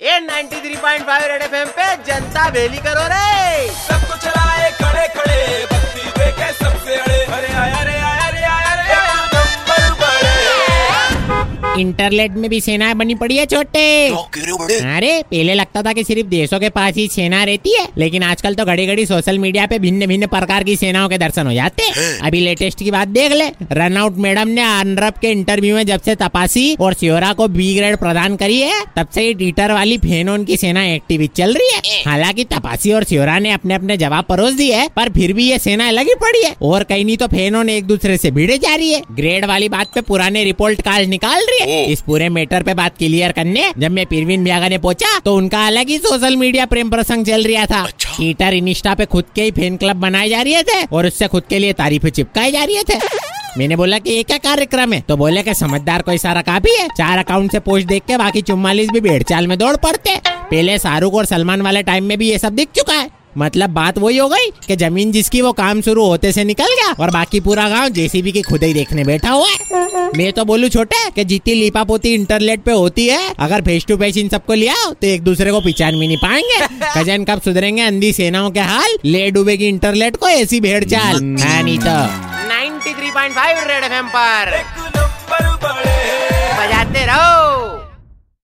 ये 93.5 red FM पे जनता बेली करो रे। सबको चलाए इंटरनेट में भी सेना बनी पड़ी है छोटे। अरे पहले लगता था कि सिर्फ़ देशों के पास ही सेना रहती है लेकिन आजकल तो घड़ी घड़ी सोशल मीडिया पे भिन्न भिन्न प्रकार की सेनाओं के दर्शन हो जाते अभी लेटेस्ट की बात देख ले रनआउट मैडम ने अनरब के इंटरव्यू में जब से तपासी और सियोरा को बी ग्रेड प्रदान करी है तब से ही ट्विटर वाली फेनोन की सेना एक्टिव चल रही है। हालाँकि तपासी और सियोरा ने अपने अपने जवाब परोस दिए है पर फिर भी ये सेना अलग ही पड़ी है। और कहीं नहीं तो फेनोन एक दूसरे से भिड़े जा रही है। ग्रेड वाली बात पे पुराने रिपोर्ट कार्ड निकाल रही है। इस पूरे मैटर पे बात क्लियर करने जब मैं परवीन ब्यागा ने पहुँचा तो उनका अलग ही सोशल मीडिया प्रेम प्रसंग चल रहा था। ट्विटर इंस्टा पे खुद के ही फ़ैन क्लब बनाए जा रहे थे और उससे खुद के लिए तारीफें चिपकाए जा रहे थे। मैंने बोला कि ये क्या कार्यक्रम है? तो बोले कि समझदार कोई सारा काफ़ी है। चार अकाउंट से पोस्ट देख के बाकी चुम्मालीस भी भेड़ चाल में दौड़ पड़ते। पहले शाहरुख और सलमान वाले टाइम में भी ये सब दिख चुका है। मतलब बात वही हो गई कि ज़मीन जिसकी वो काम शुरू होते से निकल गया और बाकी पूरा गाँव जेसीबी की खुदाई देखने बैठा हुआ है। मैं तो बोलूँ छोटे कि जितनी लिपा पोती इंटरनेट पे होती है अगर फेस टू फेस इन सबको लिया तो एक दूसरे को पहचान भी नहीं पाएँगे। कज़न कब सुधरेंगे अंधी सेनाओं के हाल? ले डूबेगी इंटरनेट को ऐसी भेड़ चाल। है नहीं तो। 93.5 रेड एफएम पर। एक नंबर बड़े बजाते रहो